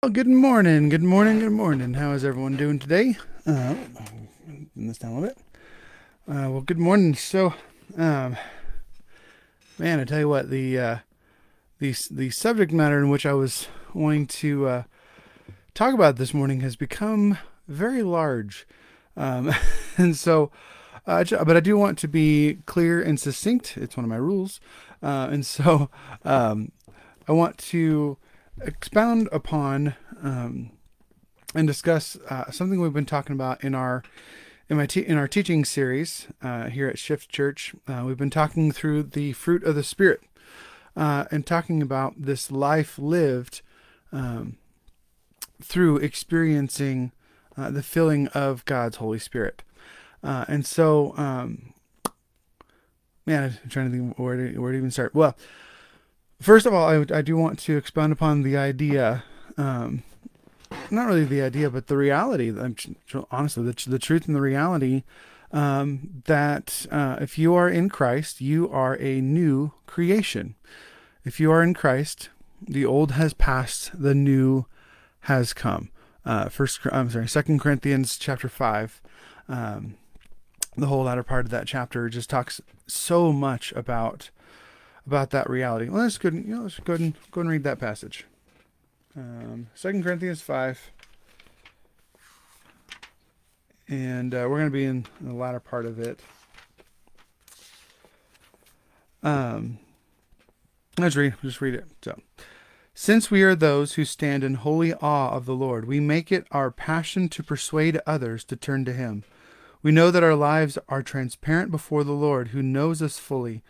Well, good morning, good morning, good morning. How is everyone doing today? Uh, this down a little bit. Uh, well, good morning. So, um, man, I tell you what, the uh, the the subject matter in which I was wanting to uh, talk about this morning has become very large, um, and so, uh, but I do want to be clear and succinct. It's one of my rules, uh, and so um, I want to expound upon um, and discuss uh, something we've been talking about in our in my te- in our teaching series uh, here at Shift Church. Uh, we've been talking through the fruit of the Spirit uh, and talking about this life lived um, through experiencing uh, the filling of God's Holy Spirit. Uh, and so, um, man, I'm trying to think where to, where to even start. Well, First of all, I, I do want to expound upon the idea, um, not really the idea, but the reality. Honestly, the, the truth and the reality um, that uh, if you are in Christ, you are a new creation. If you are in Christ, the old has passed, the new has come. Uh, first, I'm sorry, Second Corinthians chapter five. Um, the whole latter part of that chapter just talks so much about about that reality. Well, let's go. You know, let's go and go and read that passage. Um, Second Corinthians five, and uh, we're going to be in the latter part of it. Um, let's read. Just read it. So, since we are those who stand in holy awe of the Lord, we make it our passion to persuade others to turn to Him. We know that our lives are transparent before the Lord, who knows us fully.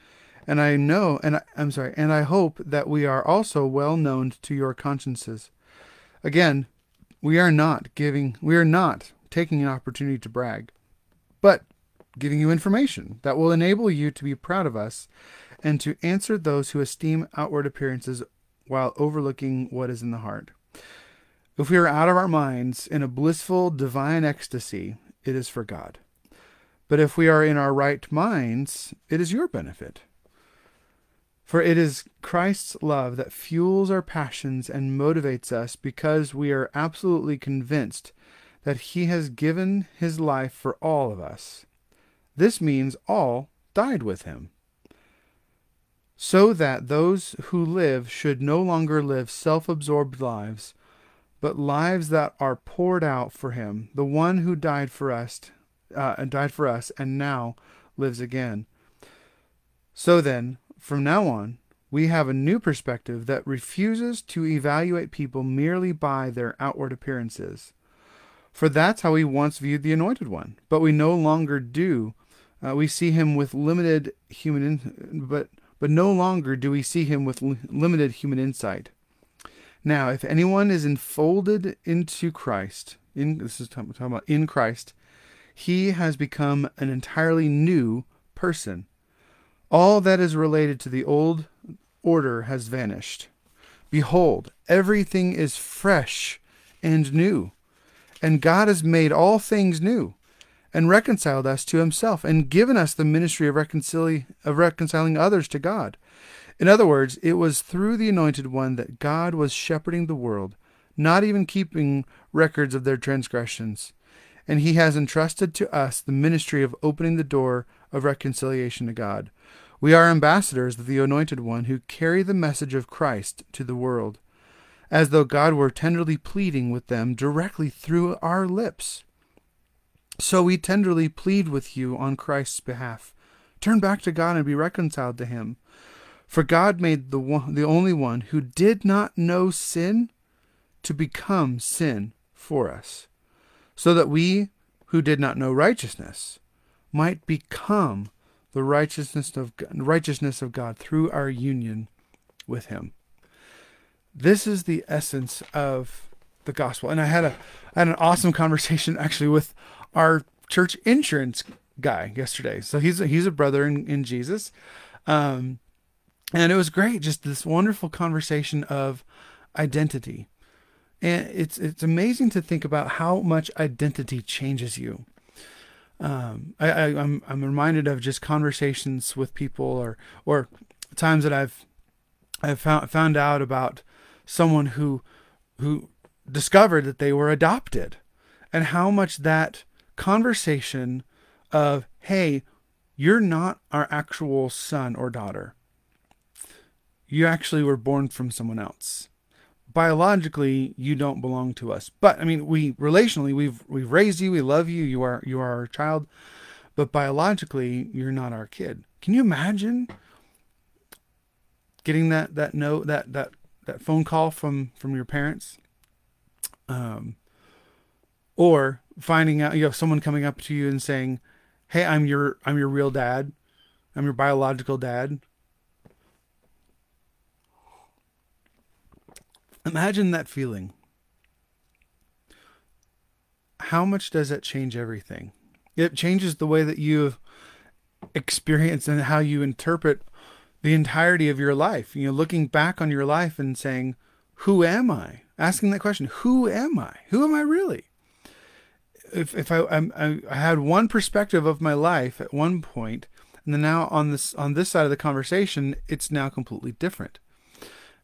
And I know, and I, I'm sorry, and I hope that we are also well known to your consciences. Again, we are not giving, we are not taking an opportunity to brag, but giving you information that will enable you to be proud of us and to answer those who esteem outward appearances while overlooking what is in the heart. If we are out of our minds in a blissful divine ecstasy, it is for God. But if we are in our right minds, it is your benefit. For it is Christ's love that fuels our passions and motivates us because we are absolutely convinced that he has given his life for all of us. This means all died with him. So that those who live should no longer live self absorbed lives, but lives that are poured out for him, the one who died for us, uh, died for us, and now lives again. So then, from now on, we have a new perspective that refuses to evaluate people merely by their outward appearances. For that's how we once viewed the Anointed One, but we no longer do. Uh, we see him with limited human, in, but but no longer do we see him with li- limited human insight. Now, if anyone is enfolded into Christ, in this is talking about in Christ, he has become an entirely new person. All that is related to the old order has vanished. Behold, everything is fresh and new. And God has made all things new, and reconciled us to himself, and given us the ministry of, reconcili- of reconciling others to God. In other words, it was through the Anointed One that God was shepherding the world, not even keeping records of their transgressions. And he has entrusted to us the ministry of opening the door of reconciliation to God. We are ambassadors of the Anointed One who carry the message of Christ to the world, as though God were tenderly pleading with them directly through our lips. So we tenderly plead with you on Christ's behalf. Turn back to God and be reconciled to Him. For God made the, one, the only one who did not know sin to become sin for us, so that we who did not know righteousness might become the righteousness of righteousness of God through our union with him. This is the essence of the gospel. And I had a I had an awesome conversation actually with our church insurance guy yesterday. So he's a, he's a brother in, in Jesus. Um, and it was great just this wonderful conversation of identity. And it's it's amazing to think about how much identity changes you um, I, I, am I'm, I'm reminded of just conversations with people or or times that I've I've found found out about someone who who discovered that they were adopted and how much that conversation of, hey, you're not our actual son or daughter. You actually were born from someone else. Biologically, you don't belong to us. But I mean, we relationally we've we've raised you, we love you, you are you are our child, but biologically, you're not our kid. Can you imagine getting that that note that that that phone call from from your parents? Um or finding out you have someone coming up to you and saying, "Hey, I'm your I'm your real dad. I'm your biological dad." Imagine that feeling. How much does that change everything? It changes the way that you experience and how you interpret the entirety of your life. You know, looking back on your life and saying, "Who am I?" Asking that question, "Who am I? Who am I really?" if if I, I I had one perspective of my life at one point, and then now on this on this side of the conversation, it's now completely different.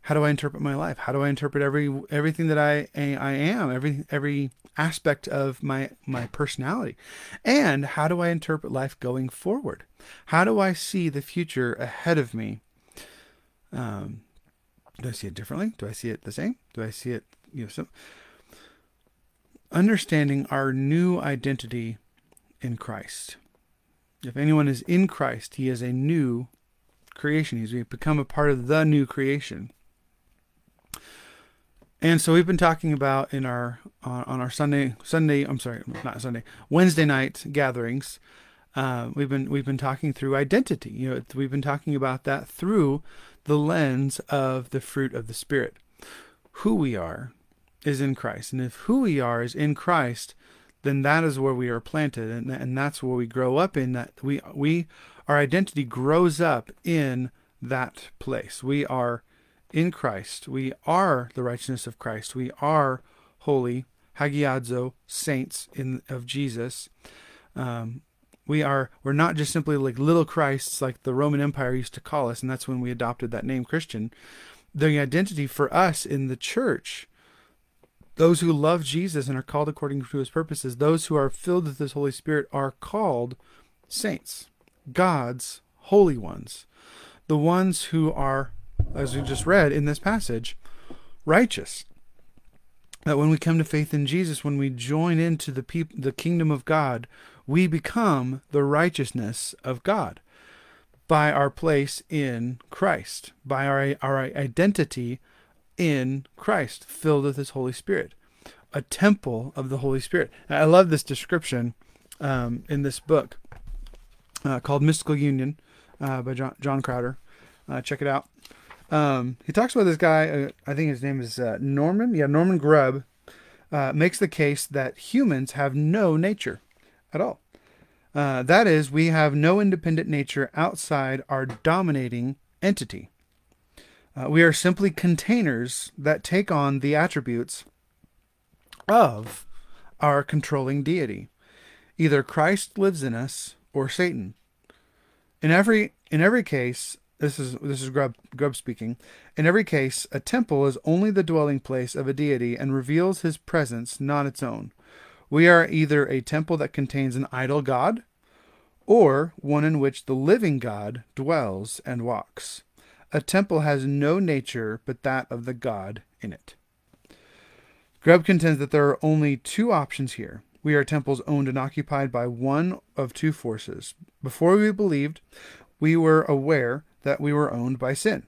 How do I interpret my life? How do I interpret every everything that I I am, every every aspect of my my personality, and how do I interpret life going forward? How do I see the future ahead of me? Um, do I see it differently? Do I see it the same? Do I see it you know some? understanding our new identity in Christ. If anyone is in Christ, he is a new creation. He's become a part of the new creation. And so we've been talking about in our uh, on our Sunday Sunday I'm sorry not Sunday Wednesday night gatherings. Uh, we've been we've been talking through identity. You know we've been talking about that through the lens of the fruit of the Spirit, who we are, is in Christ. And if who we are is in Christ, then that is where we are planted and, and that's where we grow up in that we we our identity grows up in that place. We are in Christ. We are the righteousness of Christ. We are holy, hagiazo, saints in of Jesus. Um, we are we're not just simply like little Christs like the Roman Empire used to call us, and that's when we adopted that name Christian. The identity for us in the church those who love Jesus and are called according to his purposes, those who are filled with his Holy Spirit are called saints, God's holy ones, the ones who are, as we just read in this passage, righteous. That when we come to faith in Jesus, when we join into the peop- the kingdom of God, we become the righteousness of God by our place in Christ, by our, our identity in Christ, filled with His Holy Spirit, a temple of the Holy Spirit. I love this description um, in this book uh, called Mystical Union uh, by John, John Crowder. Uh, check it out. Um, he talks about this guy. Uh, I think his name is uh, Norman. Yeah, Norman Grubb uh, makes the case that humans have no nature at all. that is, we have no independent nature outside our dominating entity. Uh, we are simply containers that take on the attributes of our controlling deity. Either Christ lives in us or Satan. In every in every case, this is this is Grubb, Grubb speaking. In every case, a temple is only the dwelling place of a deity and reveals his presence, not its own. We are either a temple that contains an idol god, or one in which the living God dwells and walks. A temple has no nature but that of the God in it. Grubb contends that there are only two options here. We are temples owned and occupied by one of two forces. Before we believed, we were aware that we were owned by sin.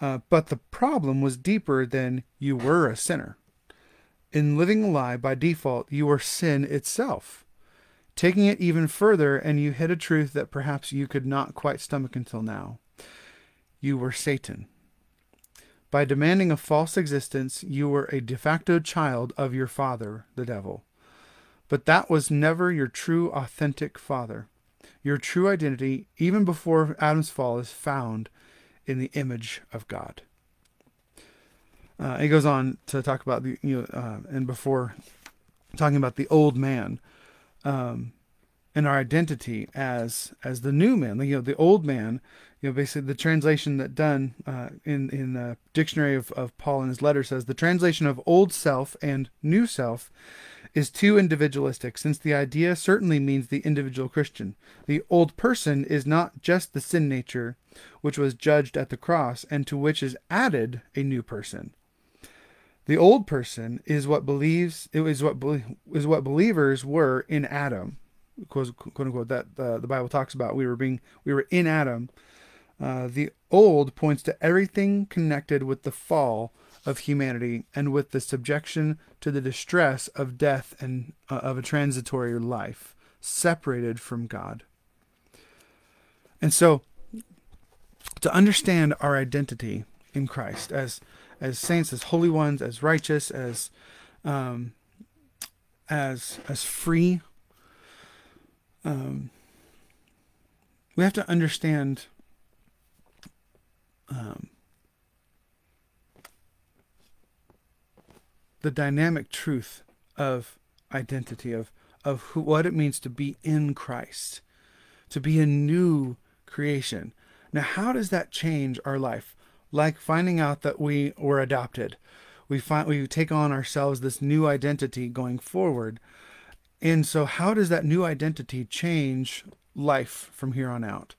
Uh, but the problem was deeper than you were a sinner. In living a lie, by default, you are sin itself. Taking it even further, and you hit a truth that perhaps you could not quite stomach until now you were Satan. By demanding a false existence, you were a de facto child of your father, the devil. But that was never your true, authentic father. Your true identity, even before Adam's fall, is found in the image of God. Uh, he goes on to talk about the, you know, uh, and before talking about the old man, um, and our identity as as the new man. You know, the old man you know, basically the translation that done uh, in in the dictionary of, of Paul in his letter says the translation of old self and new self is too individualistic, since the idea certainly means the individual Christian. The old person is not just the sin nature, which was judged at the cross, and to which is added a new person. The old person is what believes it is what is what believers were in Adam, quote, quote unquote. That uh, the Bible talks about. We were being we were in Adam. Uh, the old points to everything connected with the fall of humanity and with the subjection to the distress of death and uh, of a transitory life, separated from God. And so, to understand our identity in Christ as as saints, as holy ones, as righteous, as um, as as free. Um, we have to understand um, the dynamic truth of identity of of who, what it means to be in Christ, to be a new creation. Now, how does that change our life? Like finding out that we were adopted, we find we take on ourselves this new identity going forward. And so, how does that new identity change life from here on out?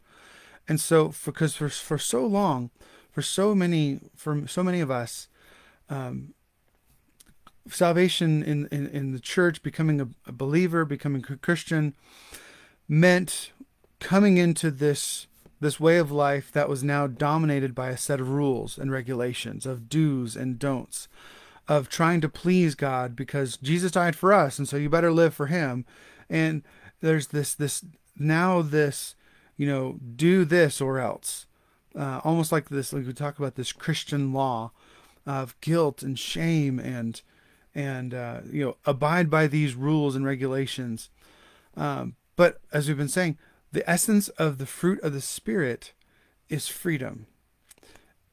And so, because for for so long, for so many for so many of us, um, salvation in, in, in the church, becoming a, a believer, becoming a Christian, meant coming into this this way of life that was now dominated by a set of rules and regulations, of do's and don'ts, of trying to please God because Jesus died for us, and so you better live for Him. And there's this this now this you know do this or else, uh, almost like this like we talk about this Christian law of guilt and shame and and uh, you know abide by these rules and regulations. Um, but as we've been saying, the essence of the fruit of the spirit is freedom.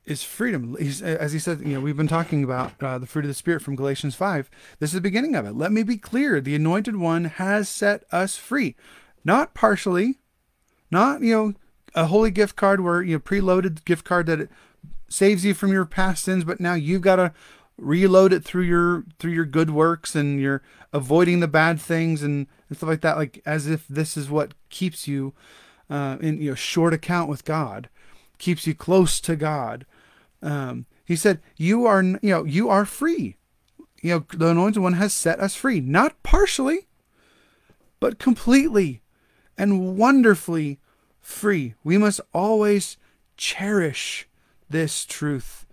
Is freedom. He's, as he said, you know, we've been talking about uh, the fruit of the spirit from Galatians five. This is the beginning of it. Let me be clear: the Anointed One has set us free, not partially, not you know a holy gift card where you know preloaded gift card that it saves you from your past sins, but now you've got to reload it through your through your good works and you're avoiding the bad things and, and stuff like that like as if this is what keeps you uh, in you know short account with god keeps you close to god. Um, he said you are you know you are free. You know the anointed one has set us free not partially but completely and wonderfully free. We must always cherish this truth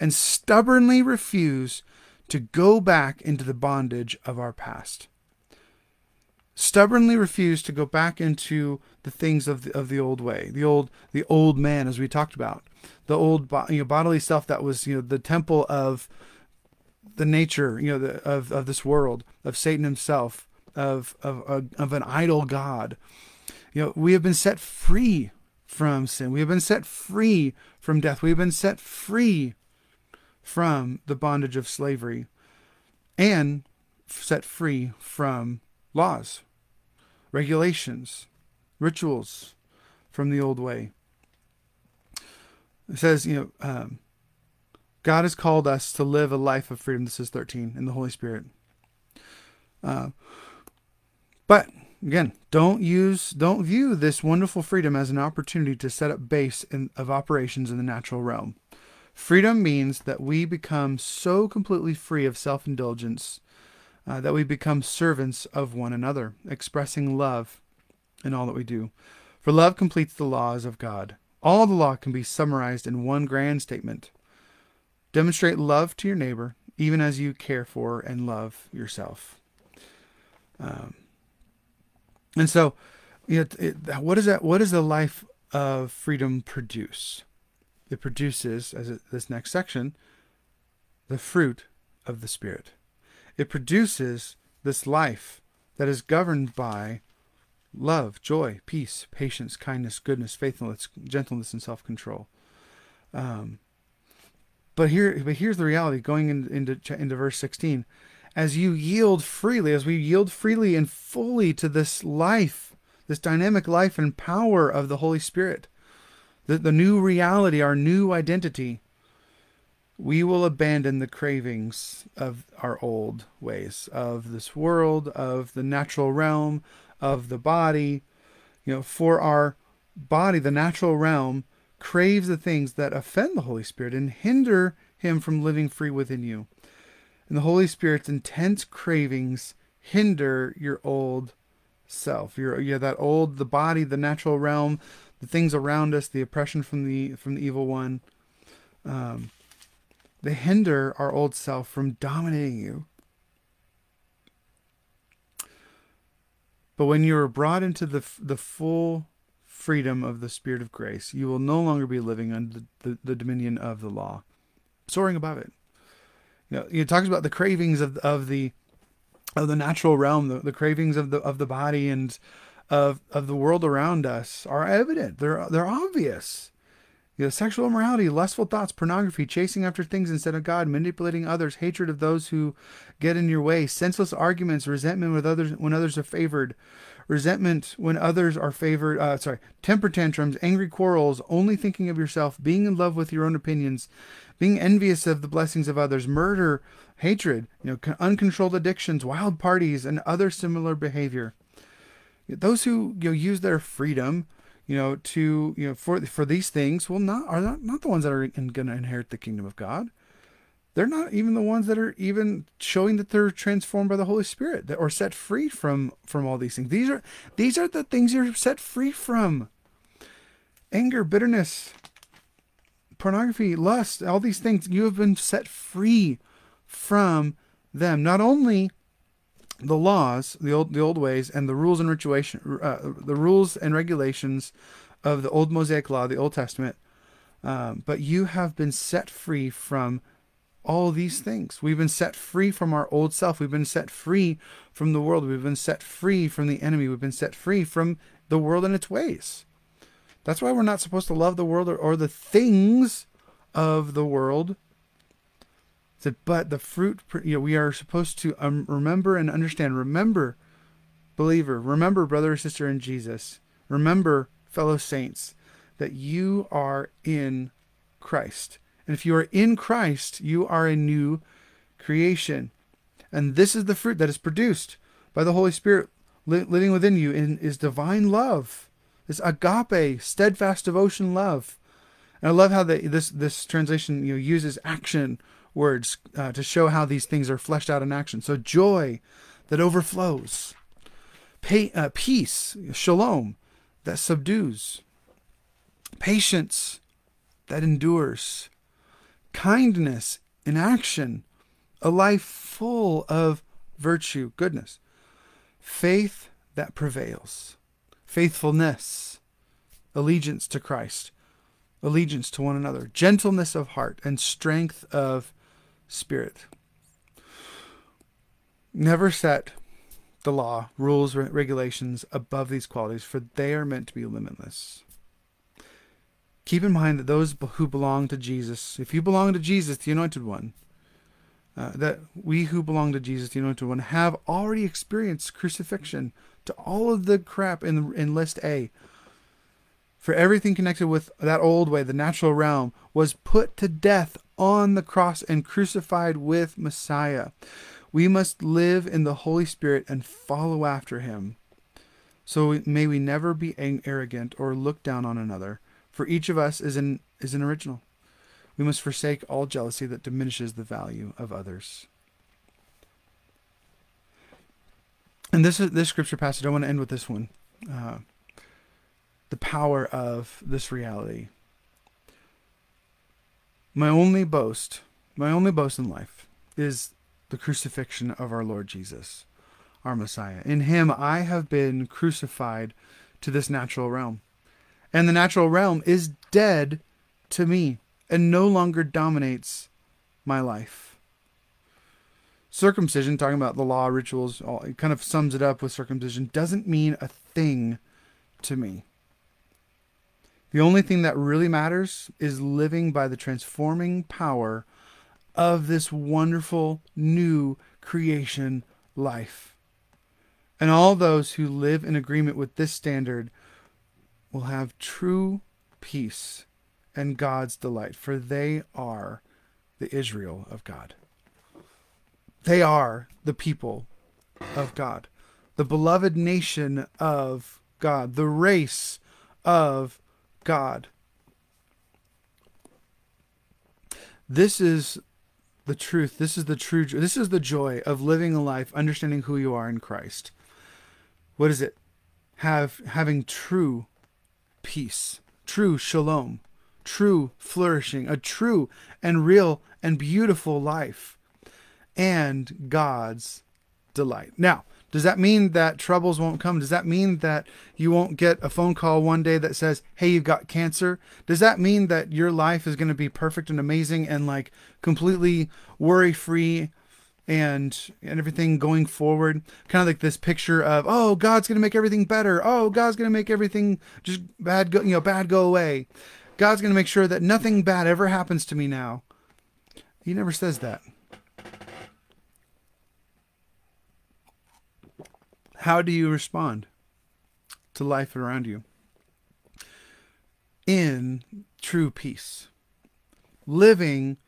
and stubbornly refuse to go back into the bondage of our past. Stubbornly refuse to go back into the things of the, of the old way, the old the old man, as we talked about, the old you know, bodily self that was you know the temple of the nature you know the, of of this world, of Satan himself, of of of, of an idol god. You know we have been set free from sin. We have been set free from death. We have been set free from the bondage of slavery and set free from laws, regulations, rituals from the old way. It says, you know, um, God has called us to live a life of freedom. This is 13 in the Holy Spirit. Uh, but again, don't use, don't view this wonderful freedom as an opportunity to set up base in, of operations in the natural realm. Freedom means that we become so completely free of self indulgence uh, that we become servants of one another, expressing love in all that we do. For love completes the laws of God. All the law can be summarized in one grand statement Demonstrate love to your neighbor, even as you care for and love yourself. Um, and so, it, it, what is that? What does the life of freedom produce? It produces, as it, this next section, the fruit of the Spirit. It produces this life that is governed by love, joy, peace, patience, kindness, goodness, faithfulness, gentleness, and self-control. Um, but here, but here's the reality. Going in, into into verse 16, as you yield freely, as we yield freely and fully to this life, this dynamic life and power of the Holy Spirit, the, the new reality, our new identity, we will abandon the cravings of our old ways, of this world, of the natural realm, of the body. You know, for our body, the natural realm craves the things that offend the Holy Spirit and hinder him from living free within you. And the Holy Spirit's intense cravings hinder your old self. Your yeah, that old the body, the natural realm, the things around us, the oppression from the from the evil one. Um, they hinder our old self from dominating you. But when you are brought into the the full freedom of the Spirit of grace, you will no longer be living under the, the, the dominion of the law, soaring above it. You know, it talks about the cravings of of the of the natural realm, the, the cravings of the of the body and of of the world around us are evident. They're they're obvious. You know, sexual immorality, lustful thoughts, pornography, chasing after things instead of God, manipulating others, hatred of those who get in your way, senseless arguments, resentment with others when others are favored, resentment when others are favored. Uh, sorry, temper tantrums, angry quarrels, only thinking of yourself, being in love with your own opinions, being envious of the blessings of others, murder, hatred, you know, uncontrolled addictions, wild parties, and other similar behavior. Those who you know, use their freedom you know, to you know for for these things will not are not, not the ones that are going to inherit the kingdom of God. They're not even the ones that are even showing that they're transformed by the Holy Spirit that, or set free from from all these things. These are these are the things you're set free from. Anger, bitterness, pornography, lust, all these things you have been set free from them. Not only the laws, the old the old ways, and the rules and rituation, uh, the rules and regulations of the old Mosaic law, the Old Testament. Um, but you have been set free from all these things. We've been set free from our old self. We've been set free from the world. We've been set free from the enemy. We've been set free from the world and its ways. That's why we're not supposed to love the world or, or the things of the world said, but the fruit, you know, we are supposed to um, remember and understand. Remember, believer, remember, brother or sister in Jesus, remember, fellow saints, that you are in Christ. And if you are in Christ, you are a new creation. And this is the fruit that is produced by the Holy Spirit living within you in is divine love, this agape, steadfast devotion love. And I love how the, this this translation you know uses action words uh, to show how these things are fleshed out in action. So joy that overflows, Pay, uh, peace, shalom, that subdues, patience that endures, kindness in action, a life full of virtue, goodness, faith that prevails, faithfulness, allegiance to Christ, allegiance to one another, gentleness of heart, and strength of spirit. Never set the law, rules, regulations above these qualities, for they are meant to be limitless. Keep in mind that those who belong to Jesus, if you belong to Jesus, the Anointed One, uh, that we who belong to Jesus, the Anointed One, have already experienced crucifixion to all of the crap in, in list A. For everything connected with that old way, the natural realm, was put to death on the cross and crucified with Messiah. We must live in the Holy Spirit and follow after him. So may we never be arrogant or look down on another, for each of us is an, is an original. We must forsake all jealousy that diminishes the value of others. And this is this scripture passage. I want to end with this one. Uh, the power of this reality. My only boast, my only boast in life is the crucifixion of our Lord Jesus, our Messiah. In him I have been crucified to this natural realm. And the natural realm is dead to me and no longer dominates my life. Circumcision, talking about the law, rituals, all, it kind of sums it up with circumcision, doesn't mean a thing to me. The only thing that really matters is living by the transforming power of this wonderful new creation life. And all those who live in agreement with this standard will have true peace and God's delight, for they are the Israel of God. They are the people of God, the beloved nation of God, the race of God. This is the truth. This is the true. This is the joy of living a life understanding who you are in Christ. What is it? Have having true peace, true shalom, true flourishing, a true and real and beautiful life, and God's delight. Now, does that mean that troubles won't come? Does that mean that you won't get a phone call one day that says, hey, you've got cancer? Does that mean that your life is going to be perfect and amazing and like completely worry free and and everything going forward? Kind of like this picture of, oh, God's going to make everything better. Oh, God's going to make everything just bad go, you know, bad go away. God's going to make sure that nothing bad ever happens to me now. He never says that. How do you respond to life around you? In true peace, living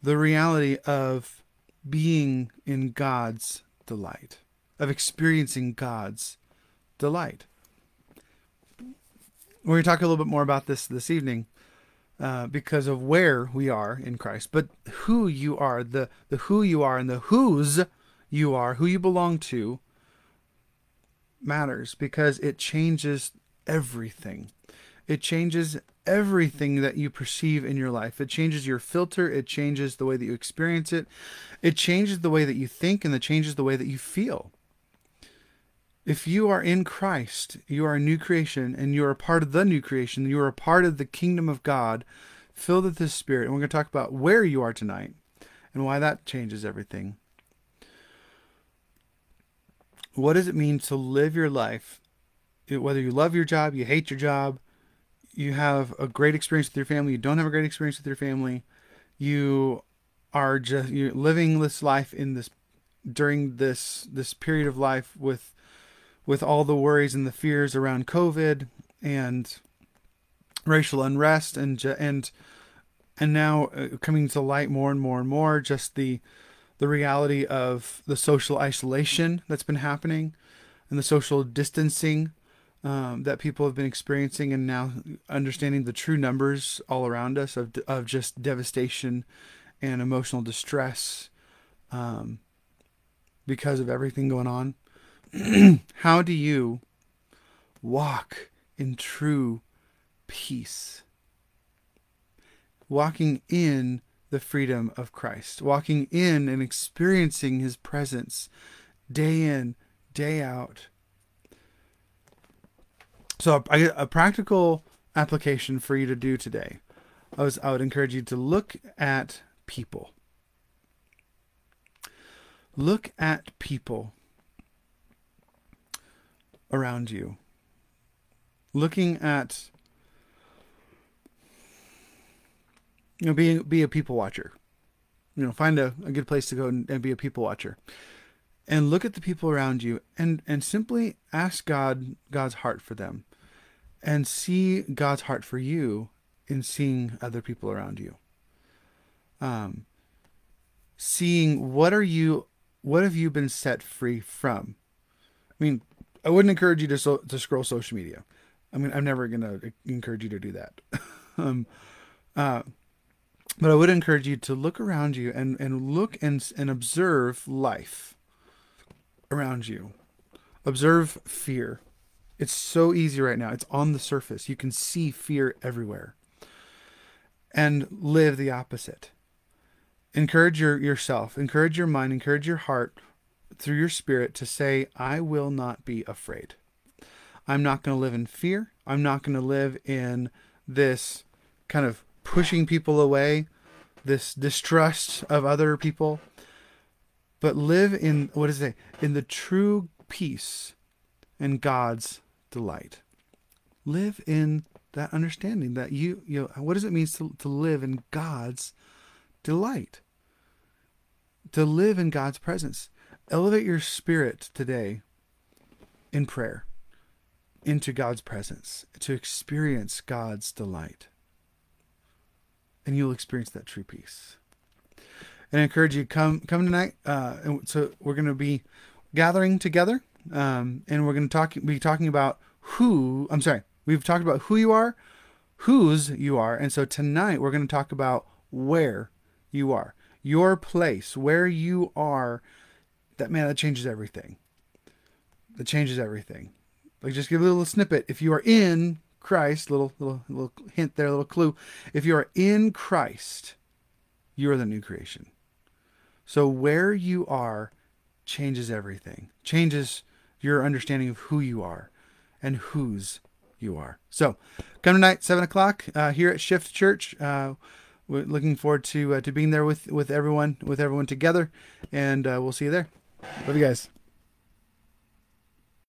the reality of being in God's delight, of experiencing God's delight. We're going to talk a little bit more about this this evening uh, because of where we are in Christ, but who you are, the, the who you are and the whose you are, who you belong to, matters because it changes everything. It changes everything that you perceive in your life. It changes your filter. It changes the way that you experience it. It changes the way that you think and it changes the way that you feel. If you are in Christ, you are a new creation and you are a part of the new creation. You are a part of the kingdom of God filled with the Spirit. And we're going to talk about where you are tonight and why that changes everything. What does it mean to live your life? Whether you love your job, you hate your job, you have a great experience with your family, you don't have a great experience with your family, you are just you're living this life in this during this this period of life with with all the worries and the fears around COVID and racial unrest and and and now uh, coming to light more and more and more just the the reality of the social isolation that's been happening and the social distancing um, that people have been experiencing, and now understanding the true numbers all around us of, of just devastation and emotional distress um, because of everything going on. How do you walk in true peace? Walking in the freedom of Christ, walking in and experiencing his presence day in, day out. So, a, a practical application for you to do today. I, was, I would encourage you to look at people. Look at people around you. Looking at you know, be be a people watcher. You know, find a, a good place to go and, and be a people watcher. And look at the people around you and, and simply ask God God's heart for them. And see God's heart for you in seeing other people around you. Um seeing what are you what have you been set free from? I mean, I wouldn't encourage you to so, to scroll social media. I mean, I'm never going to encourage you to do that. um, uh, but I would encourage you to look around you and, and look and, and observe life around you. Observe fear. It's so easy right now. It's on the surface. You can see fear everywhere. And live the opposite. Encourage your, yourself, encourage your mind, encourage your heart through your spirit to say, I will not be afraid. I'm not going to live in fear. I'm not going to live in this kind of pushing people away, this distrust of other people, but live in what is it? In the true peace and God's delight. Live in that understanding that you you know what does it mean to, to live in God's delight? To live in God's presence. Elevate your spirit today in prayer into God's presence, to experience God's delight. And you'll experience that true peace. And I encourage you to come come tonight. Uh, and so we're going to be gathering together, um, and we're going to talk be talking about who. I'm sorry, we've talked about who you are, whose you are, and so tonight we're going to talk about where you are, your place, where you are. That man, that changes everything. That changes everything. Like just give a little snippet. If you are in Christ, little little little hint there, little clue. If you are in Christ, you are the new creation. So where you are changes everything. Changes your understanding of who you are and whose you are. So come tonight, seven o'clock uh, here at Shift Church. Uh, we're looking forward to uh, to being there with with everyone with everyone together, and uh, we'll see you there. Love you guys.